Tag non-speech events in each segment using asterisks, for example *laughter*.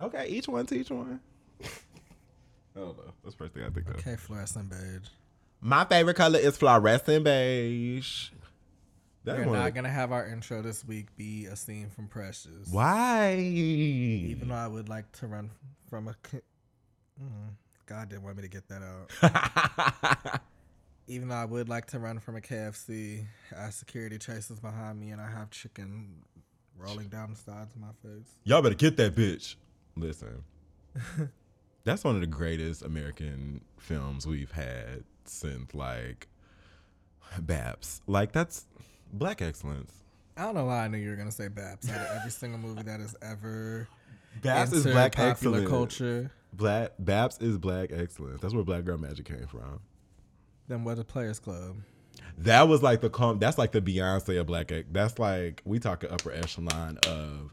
Okay, each one to each one. I don't know. That's the first thing I think of. Okay, fluorescent beige. My favorite color is fluorescent beige. That's We're one not gonna have our intro this week be a scene from Precious. Why? Even though I would like to run from a. c- Mm, God didn't want me to get that out. *laughs* Even though I would like to run from a KFC, as security chases behind me and I have chicken rolling down the sides of my face. Y'all better get that bitch. Listen, *laughs* that's one of the greatest American films we've had since like Baps. Like that's black excellence. I don't know why I knew you were gonna say Baps. Out of every *laughs* single movie that has ever Baps is black popular excellence. culture, Black Baps is black excellence. That's where Black Girl Magic came from. then what a Players Club. That was like the com. That's like the Beyonce of black. That's like we talking upper echelon of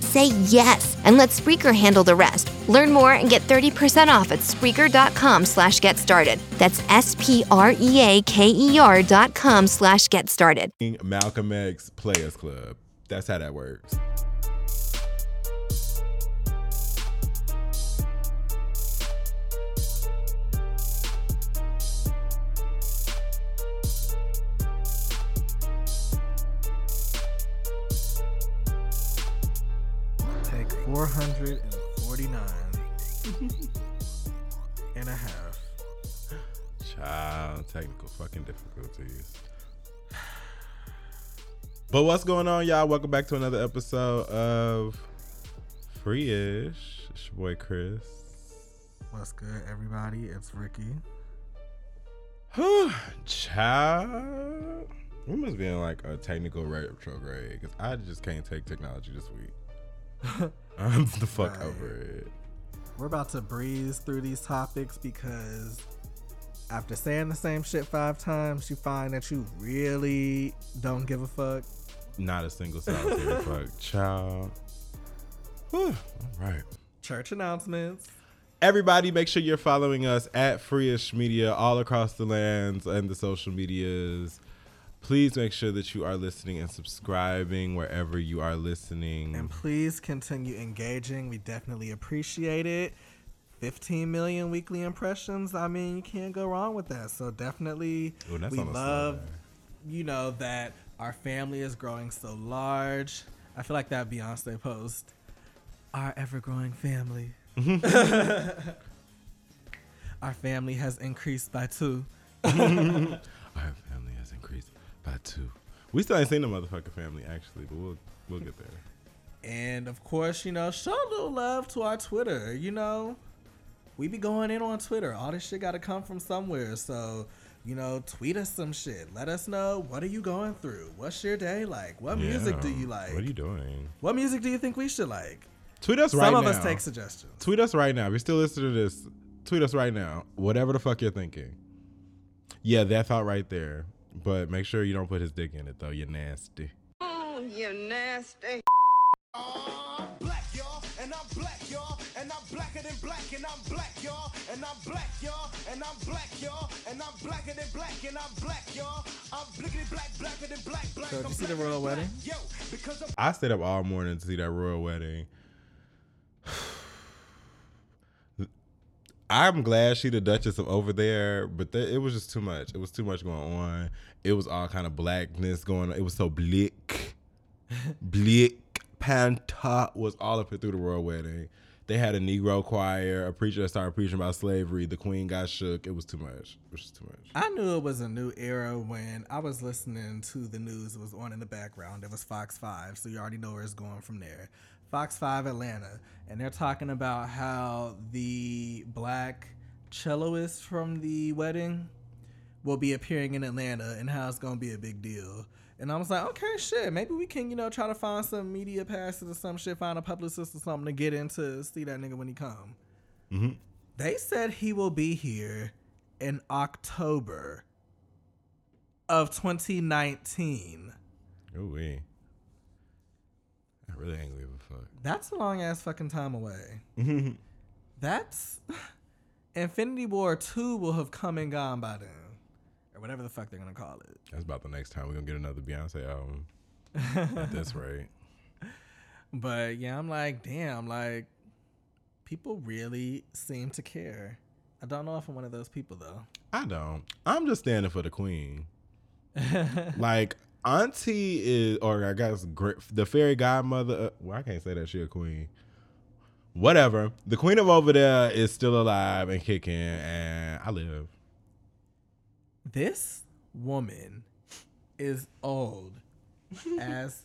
say yes and let Spreaker handle the rest. Learn more and get 30% off at Spreaker.com slash get started. That's S-P-R-E-A-K-E-R dot com slash get started. Malcolm X Players Club. That's how that works. 449 and a half. Child, technical fucking difficulties. But what's going on, y'all? Welcome back to another episode of Free-ish. It's your boy Chris. What's good, everybody? It's Ricky. *sighs* Child. We must be in like a technical retrograde because I just can't take technology this week. *laughs* I'm the fuck Right. over it. We're about to breeze through these topics because after saying the same shit five times, you find that you really don't give a fuck. Not a single solitary *laughs* fuck. Child. Whew. All right. Church announcements. Everybody, make sure you're following us at Freeish Media all across the lands and the social medias. Please make sure that you are listening and subscribing wherever you are listening. And please continue engaging. We definitely appreciate it. 15 million weekly impressions. I mean, you can't go wrong with that. So definitely, Ooh, we love, you know, that our family is growing so large. I feel like that Beyonce post. Our ever-growing family. *laughs* our family has increased by two. *laughs* *laughs* Our two. We still ain't seen the motherfucking family actually, but we'll we'll get there. And of course, you know, show a little love to our Twitter. You know, we be going in on Twitter. All this shit got to come from somewhere. So, you know, tweet us some shit. Let us know what are you going through. What's your day like? What music do you like? What are you doing? What music do you think we should like? Tweet us Some right of now. us take suggestions. Tweet us right now. If you're still listening to this, tweet us right now. Whatever the fuck you're thinking. Yeah, that thought right there. But make sure you don't put his dick in it though. You're nasty. Oh, you're nasty. Black, y'all, and I'm black, y'all, and I'm blacker than black, and I'm black, y'all, and I'm black, y'all, and I'm black, y'all, and I'm blacker than black, and I'm black, y'all. I'm blickety black, blacker than black, black. So did you see the royal wedding? Yo, because I'm I stayed up all morning to see that royal wedding. I'm glad she the Duchess of over there, but th- it was just too much. It was too much going on. It was all kind of blackness going on. It was so bleak. *laughs* bleak. Panta was all up through the royal wedding. They had a Negro choir, a preacher that started preaching about slavery. The queen got shook. It was too much. It was just too much. I knew it was a new era when I was listening to the news. It was on in the background. It was Fox 5, so you already know where it's going from there. Fox 5 Atlanta. And they're talking about how the black celloist from the wedding will be appearing in Atlanta and how it's going to be a big deal. And I was like, okay, shit, maybe we can, you know, try to find some media passes or some shit, find a publicist or something to get in to see that nigga when he come. Mm-hmm. They said he will be here in October of 2019. Ooh really ain't give a fuck. That's a long ass fucking time away. *laughs* That's *sighs* Infinity War 2 will have come and gone by then. Or whatever the fuck they're gonna call it. That's about the next time we're gonna get another Beyonce album. At this *laughs* rate. But yeah, I'm like, damn, like people really seem to care. I don't know if I'm one of those people though. I don't. I'm just standing for the queen. *laughs* like Auntie is, or I guess the fairy godmother. Uh, well, I can't say that she a queen. Whatever. The queen of over there is still alive and kicking, and I live. This woman is old *laughs* as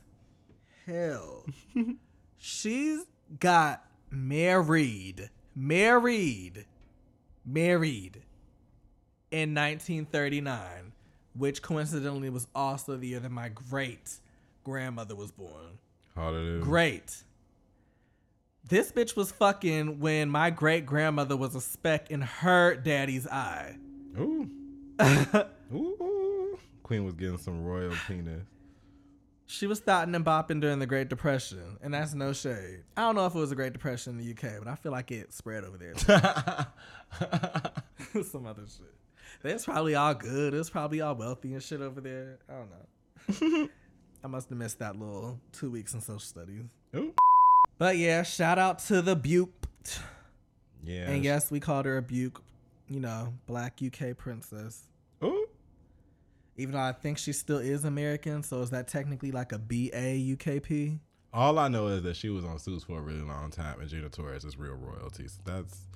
hell. She's got married, married, married in 1939, which coincidentally was also the year that my great grandmother was born. Hallelujah. Great. This bitch was fucking when my great grandmother was a speck in her daddy's eye. Ooh. ooh. *laughs* Ooh. Queen was getting some royal penis. She was thotting and bopping during the Great Depression, and that's no shade. I don't know if it was a Great Depression in the UK, but I feel like it spread over there. *laughs* *laughs* Some other shit. It's probably all good. It's probably all wealthy and shit over there. I don't know. *laughs* I must have missed that little two weeks in social studies. Ooh. But yeah, shout out to the Buke. Yeah. And yes, we called her a Buke, you know, black UK princess. Ooh. Even though I think she still is American, so is that technically like a BA UKP? All I know is that she was on Suits for a really long time, and Gina Torres is real royalty. So that's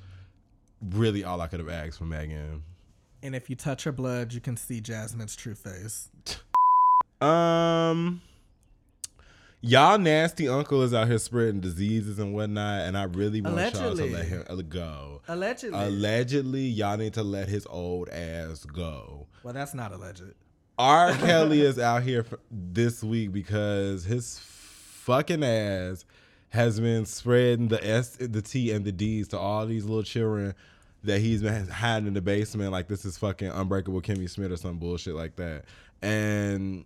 really all I could have asked for Meghan. And if you touch her blood, you can see Jasmine's true face. Um, y'all nasty uncle is out here spreading diseases and whatnot, and I really want y'all to let him uh, go. Allegedly. Allegedly, y'all need to let his old ass go. well, that's not alleged. R. *laughs* Kelly is out here this week because his fucking ass has been spreading the S, the T, and the D's to all these little children that he's been hiding in the basement like this is fucking Unbreakable Kimmy Schmidt or some bullshit like that. And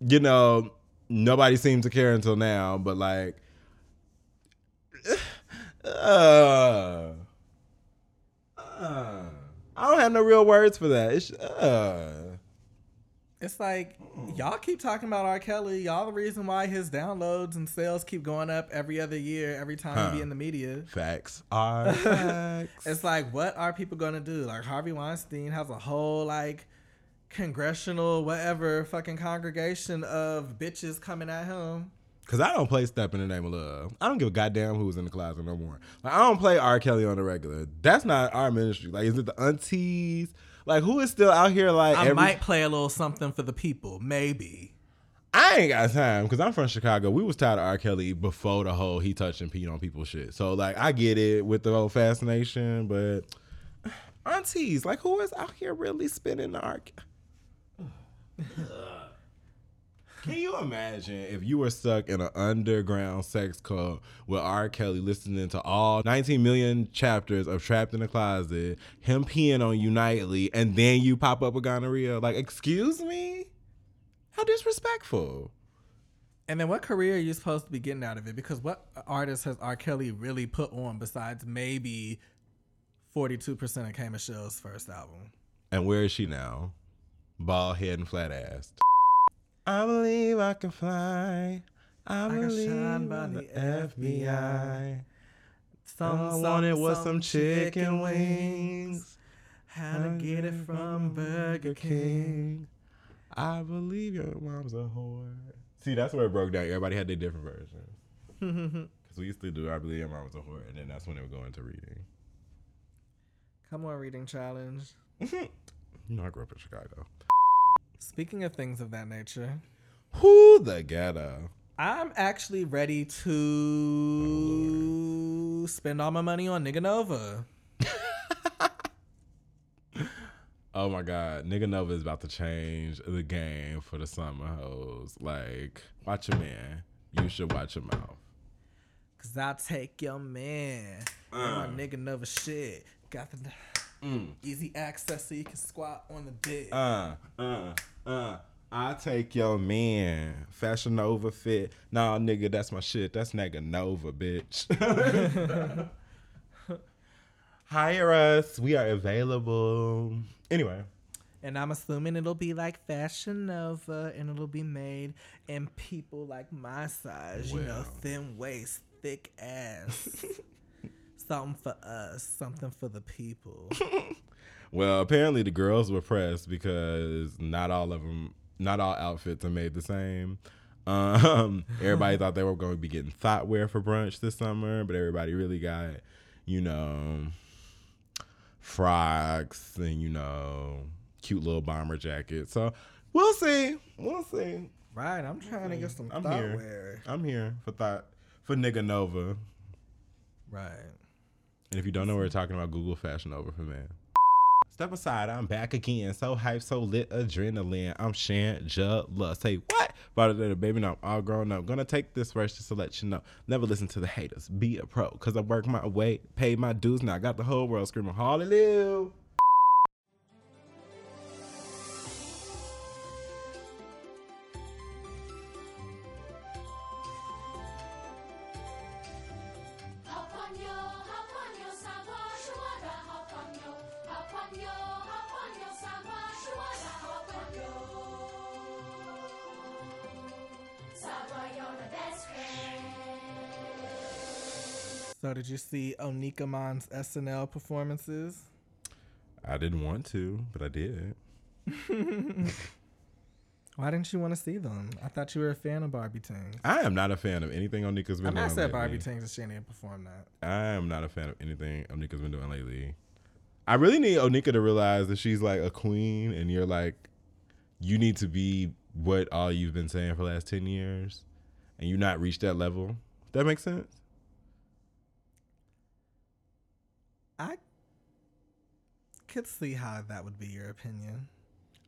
you know, nobody seemed to care until now, but like, *sighs* uh, uh, I don't have no real words for that. It's, uh, It's like y'all keep talking about R. Kelly. Y'all the reason why his downloads and sales keep going up every other year, every time he be in the media. Facts *laughs* are facts. It's like, what are people gonna do? Like Harvey Weinstein has a whole like congressional whatever fucking congregation of bitches coming at him. Cause I don't play "Step in the Name of Love." I don't give a goddamn who's in the closet no more. Like I don't play R. Kelly on the regular. That's not our ministry. Like, is it the aunties? Like, who is still out here? Like, I every- might play a little something for the people, maybe. I ain't got time because I'm from Chicago. We was tired of R. Kelly before the whole he touched and peed on people shit. So like, I get it with the whole fascination, but *sighs* aunties, like, who is out here really spinning the R? *sighs* *sighs* Can you imagine if you were stuck in an underground sex club with R. Kelly listening to all 19 million chapters of Trapped in the Closet, him peeing on you nightly, and then you pop up with gonorrhea? Like, excuse me? How disrespectful. And then what career are you supposed to be getting out of it? Because what artist has R. Kelly really put on besides maybe 42% of K Michelle's first album? And where is she now? Bald head and flat ass. I believe I can fly. I, can believe shine by I'm the FBI. Some, All I wanted was some chicken wings. How to get it from Burger King. I believe your mom's a whore. See, that's where it broke down. Everybody had their different versions. *laughs* Because we used to do I believe your mom was a whore, and then that's when they would go into reading. Come on, reading challenge. *laughs* You know, I grew up in Chicago. Speaking of things of that nature, Who the ghetto? I'm actually ready to spend all my money on Nigga Nova. *laughs* Oh my God, Nigga Nova is about to change the game for the summer hoes. Like, watch your man. You should watch your mouth. Cause I'll take your man. Uh. and My nigga Nova shit. Got the easy access so you can squat on the dick. Uh, uh, uh. I take your man. Fashion Nova fit. Nah, nigga, that's my shit. That's Nigga Nova, bitch. *laughs* Hire us. We are available. Anyway. And I'm assuming it'll be like Fashion Nova and it'll be made in people like my size, you know, thin waist, thick ass. *laughs* something for us, something for the people. *laughs* Well, apparently the girls were pressed because not all of them, not all outfits are made the same. Um, *laughs* everybody thought they were going to be getting thought wear for brunch this summer, but everybody really got, you know, frocks and you know, cute little bomber jackets. So we'll see, we'll see. right, I'm trying to get some I'm thought here. wear. I'm here for thought for nigga Nova. Right. And if you don't know, we're talking about Google Fashion Nova for men. Step aside, I'm back again. So hype, so lit, adrenaline. I'm Shangela. Say what? About it, baby. No, I'm all grown up. Gonna take this first just to let you know. Never listen to the haters. Be a pro, cause I work my way, paid my dues. Now I got the whole world screaming hallelujah. So did you see Onika Mon's SNL performances? I didn't want to, but I did. *laughs* Why didn't you want to see them? I thought you were a fan of Barbie Tingz. I am not a fan of anything Onika's been I mean, doing. I said. Barbie Tingz and she didn't perform that. I am not a fan of anything Onika's been doing lately. I really need Onika to realize that she's like a queen and you're like, you need to be what all you've been saying for the last 10 years and you not reach that level. That makes sense? I could see how that would be your opinion.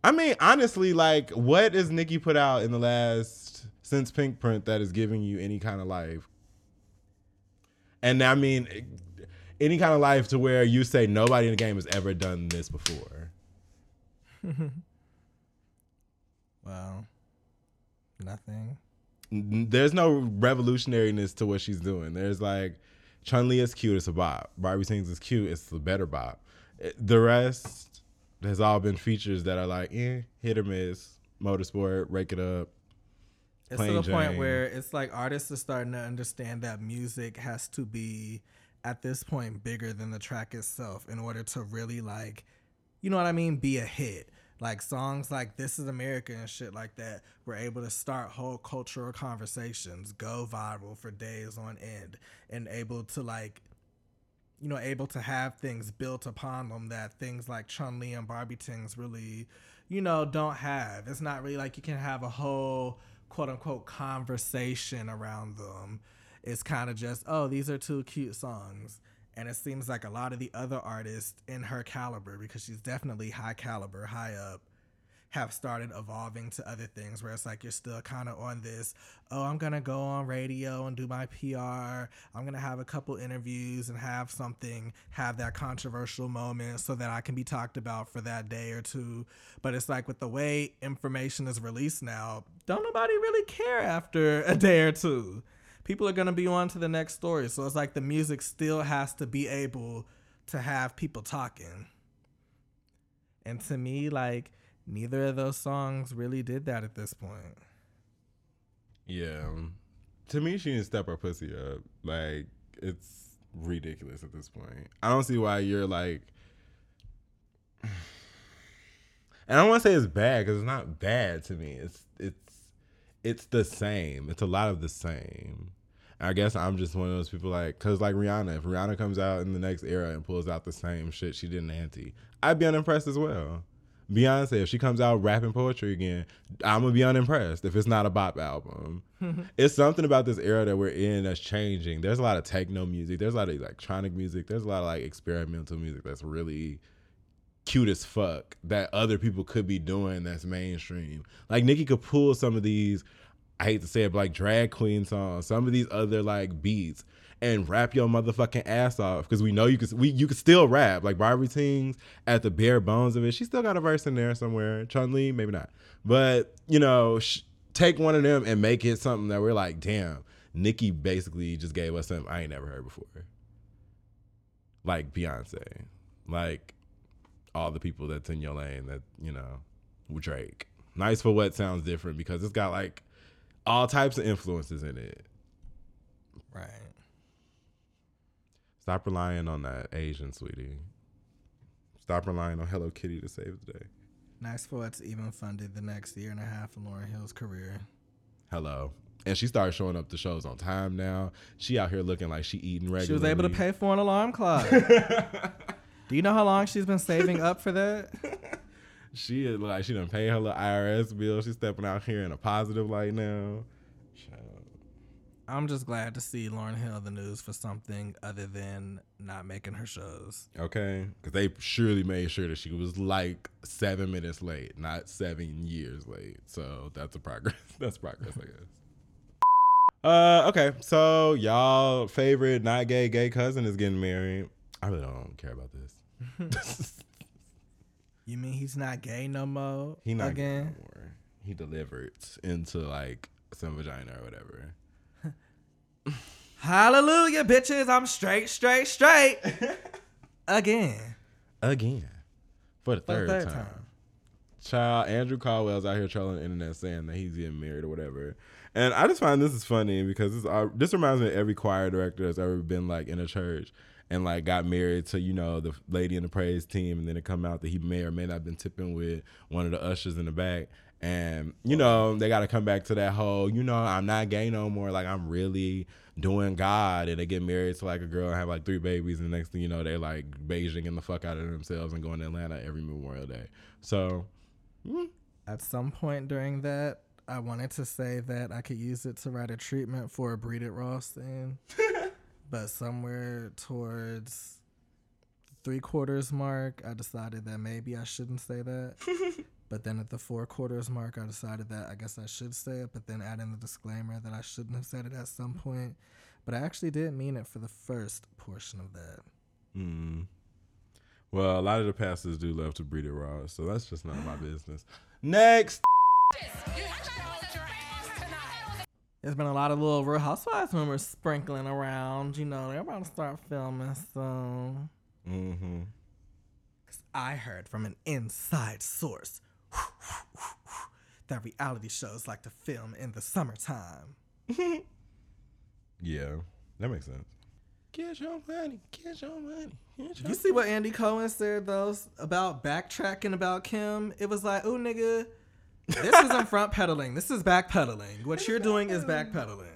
I mean, honestly, like, what has Nikki put out in the last, since Pinkprint, that is giving you any kind of life? And I mean, any kind of life to where you say nobody in the game has ever done this before. *laughs* Well, nothing. there's no revolutionariness to what she's doing. There's like Chun Li is cute, it's a bop. Barbie Tingz is cute, it's the better bop. The rest has all been features that are like, eh, hit or miss. Motorsport, rake it up. It's to the point where it's like artists are starting to understand that music has to be at this point bigger than the track itself in order to really like you know what I mean, be a hit. Like songs like This is America and shit like that were able to start whole cultural conversations, go viral for days on end, and able to like you know, able to have things built upon them that things like Chun Li and Barbie Tingz really, you know, don't have. It's not really like you can have a whole quote unquote conversation around them. It's kind of just, oh, these are two cute songs. And it seems like a lot of the other artists in her caliber, because she's definitely high caliber, high up, have started evolving to other things where it's like you're still kind of on this oh i'm gonna go on radio and do my pr i'm gonna have a couple interviews and have something have that controversial moment so that i can be talked about for that day or two. But it's like with the way information is released now don't nobody really care after a day or two. People are gonna be on to the next story. So it's like the music still has to be able to have people talking. And to me like neither of those songs really did that at this point. Yeah. To me, she didn't step her pussy up. Like, it's ridiculous at this point. I don't see why you're like. *sighs* And I don't want to say it's bad because it's not bad to me. It's it's it's the same. It's a lot of the same. I guess I'm just one of those people like, cause like Rihanna, if Rihanna comes out in the next era and pulls out the same shit she did in Anti, I'd be unimpressed as well. Beyonce, if she comes out rapping poetry again, I'm gonna be unimpressed if it's not a bop album. *laughs* it's something about this era that we're in that's changing. There's a lot of techno music, there's a lot of electronic music, there's a lot of like experimental music that's really cute as fuck that other people could be doing that's mainstream. Like Nicki could pull some of these, I hate to say it, but like drag queen songs, some of these other like beats and rap your motherfucking ass off because we know you could we you could still rap. Like Barbie Tingz at the bare bones of it, she still got a verse in there somewhere. Chun Li, maybe not, but you know, sh- take one of them and make it something that we're like, damn. Nicki basically just gave us something I ain't never heard before. Like Beyonce, like all the people that's in your lane that you know Drake. Nice for what sounds different because it's got like all types of influences in it. Right. Stop relying on that Asian sweetie. Stop relying on Hello Kitty to save the day. Nice for what's even funded the next year and a half of Lauryn Hill's career. Hello. And she started showing up to shows on time now. She out here looking like she eating regularly. She was able to pay for an alarm clock. *laughs* Do you know how long she's been saving up for that? *laughs* She is like she done pay her little IRS bill. She's stepping out here in a positive light now. I'm just glad to see Lauryn Hill in the news for something other than not making her shows. Okay, because they surely made sure that she was like seven minutes late, not seven years late. So that's a progress. *laughs* That's progress, I guess. Uh, okay. So y'all favorite not gay gay cousin is getting married. I really don't care about this. *laughs* You mean he's not gay no more? he not gay again. He delivered into like some vagina or whatever. Hallelujah, bitches! I'm straight, straight, straight. *laughs* again. Again, for the For the third, third time. time. Child Andrew Caldwell's out here trolling the internet saying that he's getting married or whatever. And I just find this is funny because this uh, this reminds me of every choir director that's ever been like in a church and like got married to you know the lady in the praise team, and then it come out that he may or may not have been tipping with one of the ushers in the back. And you know they got to come back to that whole you know I'm not gay no more like I'm really doing God and they get married to like a girl and have like three babies and the next thing you know they like Beijing the fuck out of themselves and going to Atlanta every Memorial Day. So hmm. At some point during that, I wanted to say that I could use it to write a treatment for a Breed It Ross thing. *laughs* but somewhere towards three quarters mark, I decided that maybe I shouldn't say that. *laughs* but then at the four quarters mark, I decided that I guess I should say it, but then add in the disclaimer that I shouldn't have said it at some point. But I actually didn't mean it for the first portion of that. Mm. Well, a lot of the pastors do love to breed it raw, so that's just none of my business. Next. There's been a lot of little Real Housewives rumors sprinkling around. You know, they're about to start filming soon. Mm-hmm. Because I heard from an inside source *sighs* that reality shows like to film in the summertime. Yeah, that makes sense. Get your money, get your money. Get your You see what Andy Cohen said though about backtracking about Kim? It was like, oh nigga, this isn't front pedaling. This is backpedaling. What you're doing is backpedaling.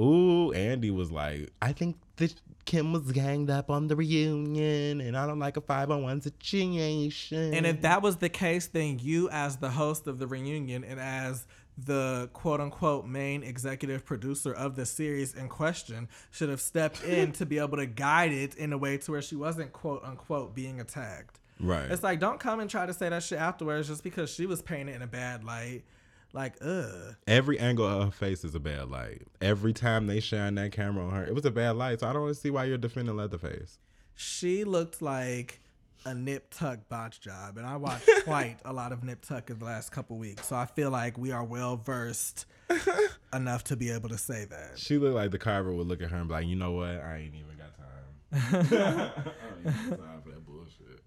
Ooh, Andy was like, I think that Kim was ganged up on the reunion, and I don't like a 501 situation. And if that was the case, then you, as the host of the reunion and as the quote unquote main executive producer of the series in question, should have stepped *laughs* in to be able to guide it in a way to where she wasn't quote unquote being attacked. Right. It's like don't come and try to say that shit afterwards just because she was painted in a bad light. Like, ugh. Every angle of her face is a bad light. Every time they shine that camera on her, it was a bad light. So I don't see why you're defending Leatherface. She looked like a nip tuck botch job, and I watched *laughs* quite a lot of nip tuck in the last couple weeks, so I feel like we are well versed *laughs* enough to be able to say that. She looked like the carver would look at her and be like, you know what? I ain't even got time. *laughs* I don't even got time for that bullshit.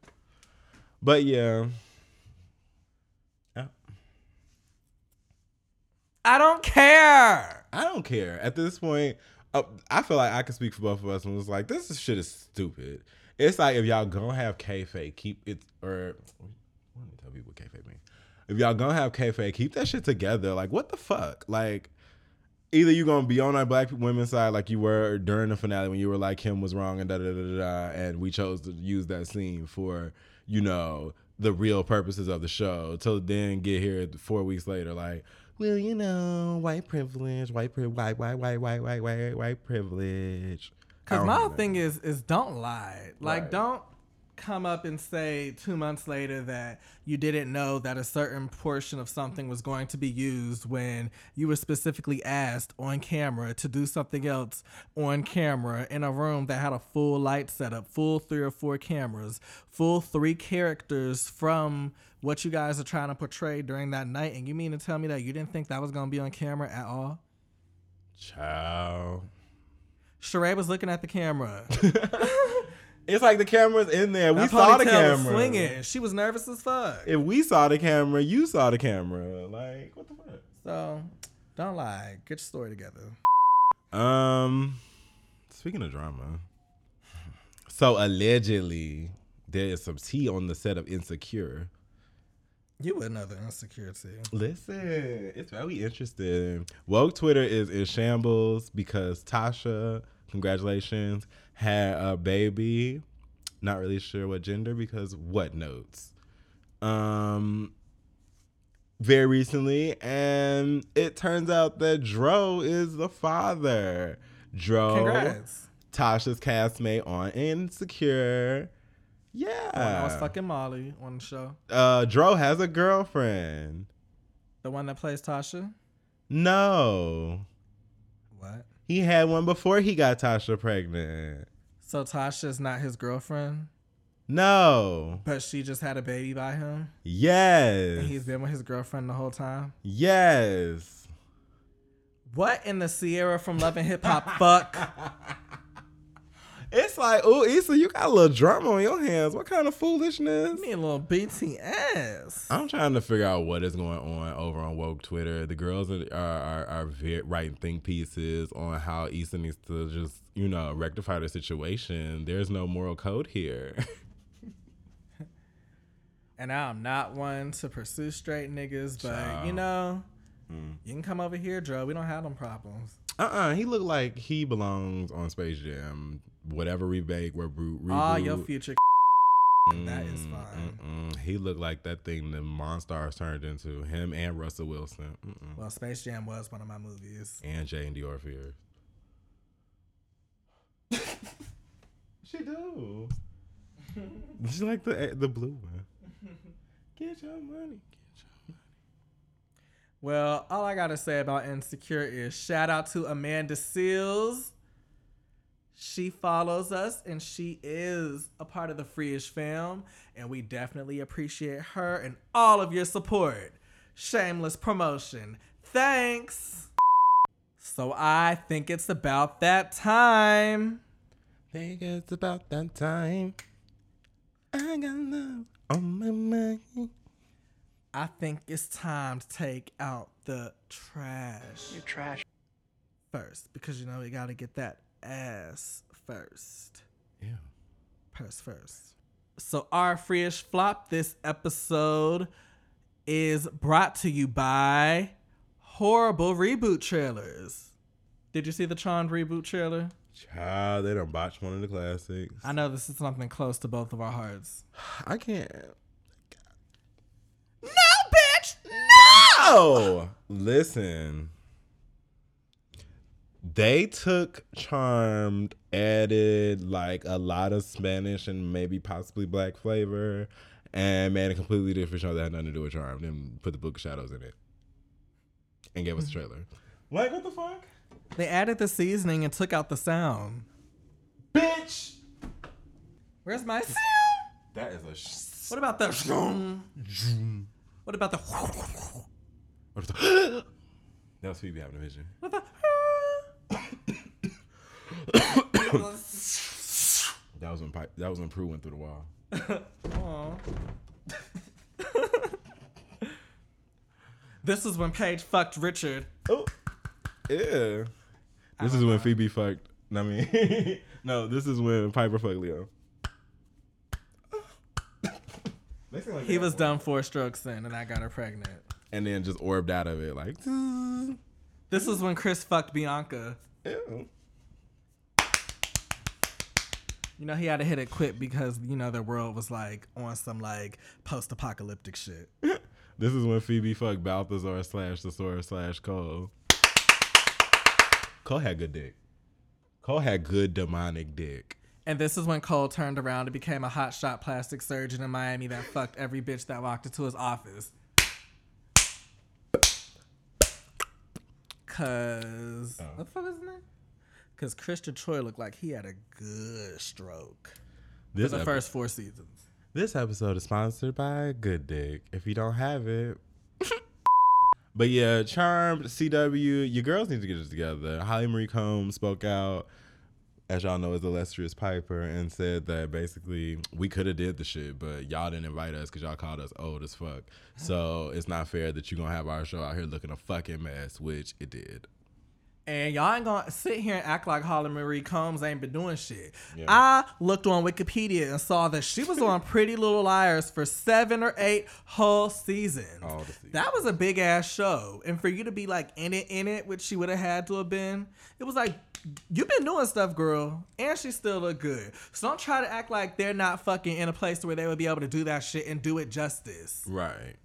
But yeah. Yeah. I don't care. I don't care. At this point, uh, I feel like I can speak for both of us and was like, this is- shit is stupid. It's like if y'all gonna have kayfabe, keep it or let me tell people what kayfabe mean. If y'all gonna have kayfabe, keep that shit together. Like what the fuck? Like either you gonna be on our black women's side like you were during the finale when you were like him was wrong and da da da, da and we chose to use that scene for you know the real purposes of the show till then get here four weeks later like well you know white privilege white pri- white white white white white white white privilege Cause my thing is is don't lie. Like Right. don't come up and say two months later that you didn't know that a certain portion of something was going to be used when you were specifically asked on camera to do something else on camera in a room that had a full light setup, full three or four cameras, full three characters from what you guys are trying to portray during that night. And you mean to tell me that you didn't think that was gonna be on camera at all? Ciao. Sheree was looking at the camera. *laughs* *laughs* It's like the camera's in there. We saw the ponytail was camera. swinging. She was nervous as fuck. If we saw the camera, you saw the camera. Like what the fuck? So, don't lie. Get your story together. Um, speaking of drama, so allegedly there is some tea on the set of Insecure. You would know the insecurity. Listen, it's very interesting. Woke Twitter is in shambles because Tasha, congratulations, had a baby. Not really sure what gender because what notes. Um very recently, and it turns out that Dro is the father. Dro Congrats. Tasha's castmate on Insecure. Yeah. When I was fucking Molly on the show. uh Dro has a girlfriend. The one that plays Tasha. No. What? He had one before he got Tasha pregnant. So Tasha's not his girlfriend, No. but she just had a baby by him, and Yes. he's been with his girlfriend the whole time. Yes. What in the Sierra from Love and Hip Hop? fuck. *laughs* It's like, oh, Issa, you got a little drama on your hands. What kind of foolishness? Me a little BTS. I'm trying to figure out what is going on over on woke Twitter. The girls are are, are, are writing think pieces on how Issa needs to just you know rectify the situation. There's no moral code here. *laughs* And I'm not one to pursue straight niggas, but Child. you know, you can come over here, Joe. We don't have them problems. uh uh he looked like he belongs on Space Jam. Whatever remake, where reboot. Ah, your future. that is Mm, fine. mm-mm. He looked like that thing the Monstars turned into. Him and Russell Wilson. Mm-mm. Well, Space Jam was one of my movies. and and Dior Fears. *laughs* she do. she like the the blue one. *laughs* Get your money. Get your money. Well, all I gotta say about Insecure is shout out to Amanda Seales. She follows us and she is a part of the Freeish fam, and we definitely appreciate her and all of your support. Shameless promotion. Thanks. So I think it's about that time. Think it's about that time. I got love on my mind. I think it's time to take out the trash. You trash. first because you know we gotta get that ass first. Yeah. Purse first. So our freeish flop this episode is brought to you by horrible reboot trailers. Did you see the Tron reboot trailer? Child, they done botched one of the classics. I know this is something close to both of our hearts. *sighs* I can't. No, bitch! no. listen. They took Charmed, added like a lot of Spanish and maybe possibly black flavor, and made a completely different show that had nothing to do with Charmed, and put the Book of Shadows in it, and gave us a mm-hmm. trailer. Like what the fuck, They added the seasoning and took out the sound. bitch? Where's my sound? That is a. Sh- What about the? *laughs* What about the? what about the- *gasps* that was Phoebe having a vision. What the? That was when pipe. That was when Prue went through the wall. This is when Paige fucked Richard. Oh, yeah. This is when Phoebe fucked. I mean, *laughs* no, this is when Piper fucked Leo. Like He was done four strokes in, and I got her pregnant. and then just orbed out of it like. *laughs* This is when Chris fucked Bianca. Ew. You know, he had to hit it quick because, you know, the world was like on some like post apocalyptic shit. *laughs* This is when Phoebe fucked Belthazor slash Thesaurus slash Cole. Cole had good dick. Cole had good demonic dick. And this is when Cole turned around and became a hotshot plastic surgeon in Miami that fucked every bitch that walked into his office. Cause Oh. what the fuck is name? Cause Christian Troy looked like he had a good stroke for This the epi- first four seasons. This episode is sponsored by Good Dick. If you don't have it. *laughs* but yeah, Charmed, CW, your girls need to get it together. Holly Marie Combs spoke out, as y'all know, is illustrious Piper, and said that basically we could have did the shit, but y'all didn't invite us because y'all called us old as fuck. So it's not fair that you're gonna have our show out here looking a fucking mess, which it did. And y'all ain't gonna sit here and act like Holly Marie Combs ain't been doing shit. Yeah. I looked on Wikipedia and saw that she was on Pretty Little Liars for seven or eight whole seasons. All the seasons. That was a big ass show. And for you to be like in it, in it, which she would have had to have been, it was like, you've been doing stuff, girl. And she still look good. So don't try to act like they're not fucking in a place where they would be able to do that shit and do it justice. Right.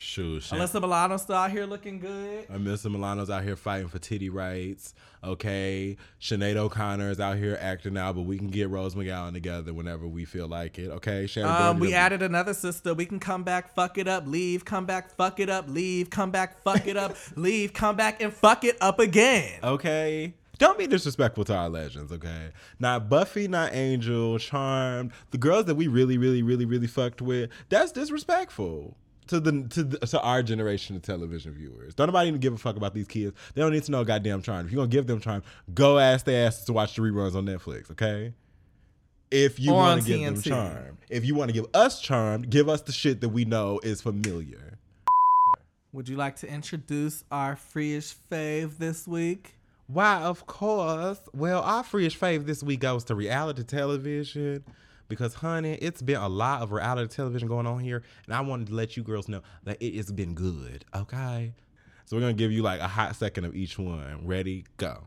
Shoot, shit. Alyssa Milano's still out here looking good. Alyssa Milano's out here fighting for titty rights. Okay. Sinead O'Connor is out here acting now, but we can get Rose McGowan together whenever we feel like it. Okay. Shannen Um, we added another sister. We can come back, fuck it up, leave, come back, fuck it up, leave, come back, fuck it up, *laughs* leave, come back, and fuck it up again. Okay. Don't be disrespectful to our legends, okay? Not Buffy, not Angel, Charmed, the girls that we really, really, really, really fucked with. That's disrespectful to the to the, to our generation of television viewers. Don't nobody even give a fuck about these kids. They don't need to know goddamn Charmed. If you're gonna give them Charmed, go ask their asses to watch the reruns on Netflix, okay? If you Or want to give them TNT. Charmed, if you want to give us Charmed, give us the shit that we know is familiar. Would you like to introduce our freeish fave this week? Why, of course. Well, our freeish fave this week goes to reality television because, honey, it's been a lot of reality television going on here, and I wanted to let you girls know that it has been good, okay? So we're gonna give you like a hot second of each one. Ready? Go.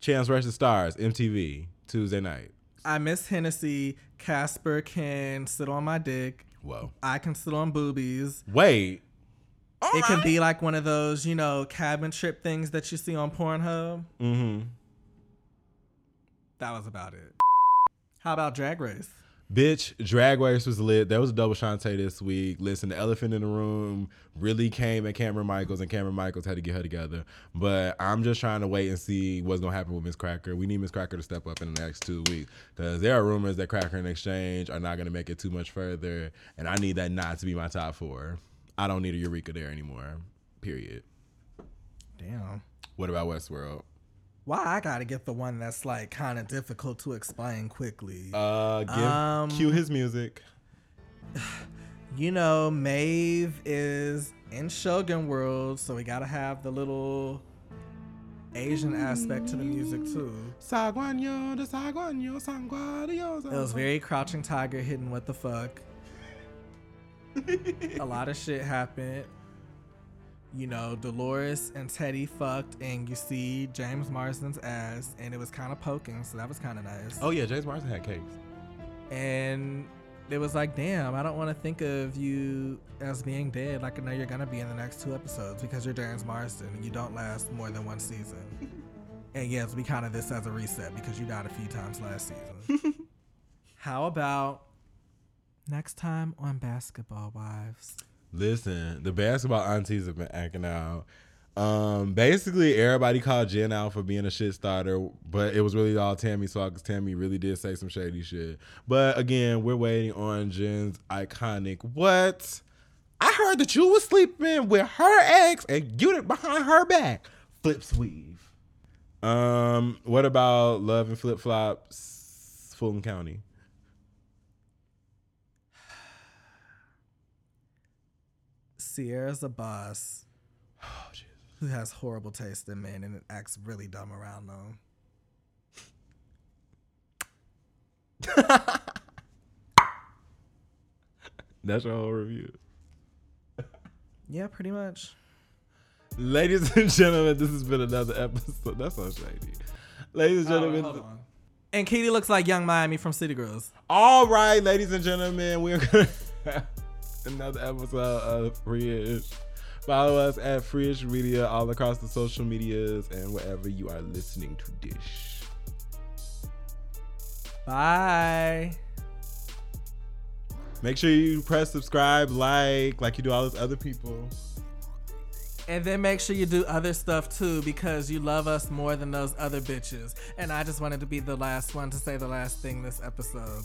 Champs versus Stars, MTV, Tuesday night. I miss Hennessy. Casper can sit on my dick. Whoa. I can sit on boobies. Wait. it can be like one of those, you know, cabin trip things that you see on Pornhub. Mm-hmm. That was about it. How about Drag Race? Bitch, Drag Race was lit. There was a double Shantae this week. Listen, the elephant in the room really came at Kameron Michaels, and Kameron Michaels had to get her together. But I'm just trying to wait and see what's gonna happen with Miz Cracker. We need Miz Cracker to step up in the next two weeks because there are rumors that Cracker and X Change are not gonna make it too much further, and I need that not to be my top four. I don't need a Eureka there anymore. Period. Damn. What about Westworld? Why I gotta get the one that's like kind of difficult to explain quickly? Uh, give Um, cue his music. *sighs* you know, Maeve is in Shogun World, so we gotta have the little Asian aspect to the music too. Saguanyo, the Saguanyo, Sanguadio. It was very Crouching Tiger hidden what the fuck. A lot of shit happened. You know, Dolores and Teddy fucked, and you see James Marsden's ass, and it was kind of poking, so that was kind of nice. Oh yeah, James Marsden had cakes. And it was like, damn, I don't want to think of you as being dead. Like I know you're gonna be in the next two episodes because you're Darren Marston and you don't last more than one season. *laughs* and yes, we counted this as a reset because you died a few times last season. *laughs* How about next time on Basketball Wives? Listen, the basketball aunties have been acting out. Um, basically, everybody called Jen out for being a shit starter, but it was really all Tami's fault because Tami really did say some shady shit. But again, we're waiting on Jen's iconic what? I heard that you was sleeping with her ex and you did behind her back. Flip weave. Um, what about Love and Flip Flops, Fulton County? Sierra's a boss oh, who has horrible taste in men and acts really dumb around them. That's your whole review. Yeah, pretty much. Ladies and gentlemen, this has been another episode. That's so shady. Ladies and oh, gentlemen, And Katie looks like Yung Miami from City Girls. all right, ladies and gentlemen, we're gonna *laughs* have another episode of Free-ish. Follow us at Free-ish Media all across the social medias and wherever you are listening to Dish. Bye. Make sure you press subscribe, like, like you do all those other people. And then make sure you do other stuff too because you love us more than those other bitches. And I just wanted to be the last one to say the last thing this episode.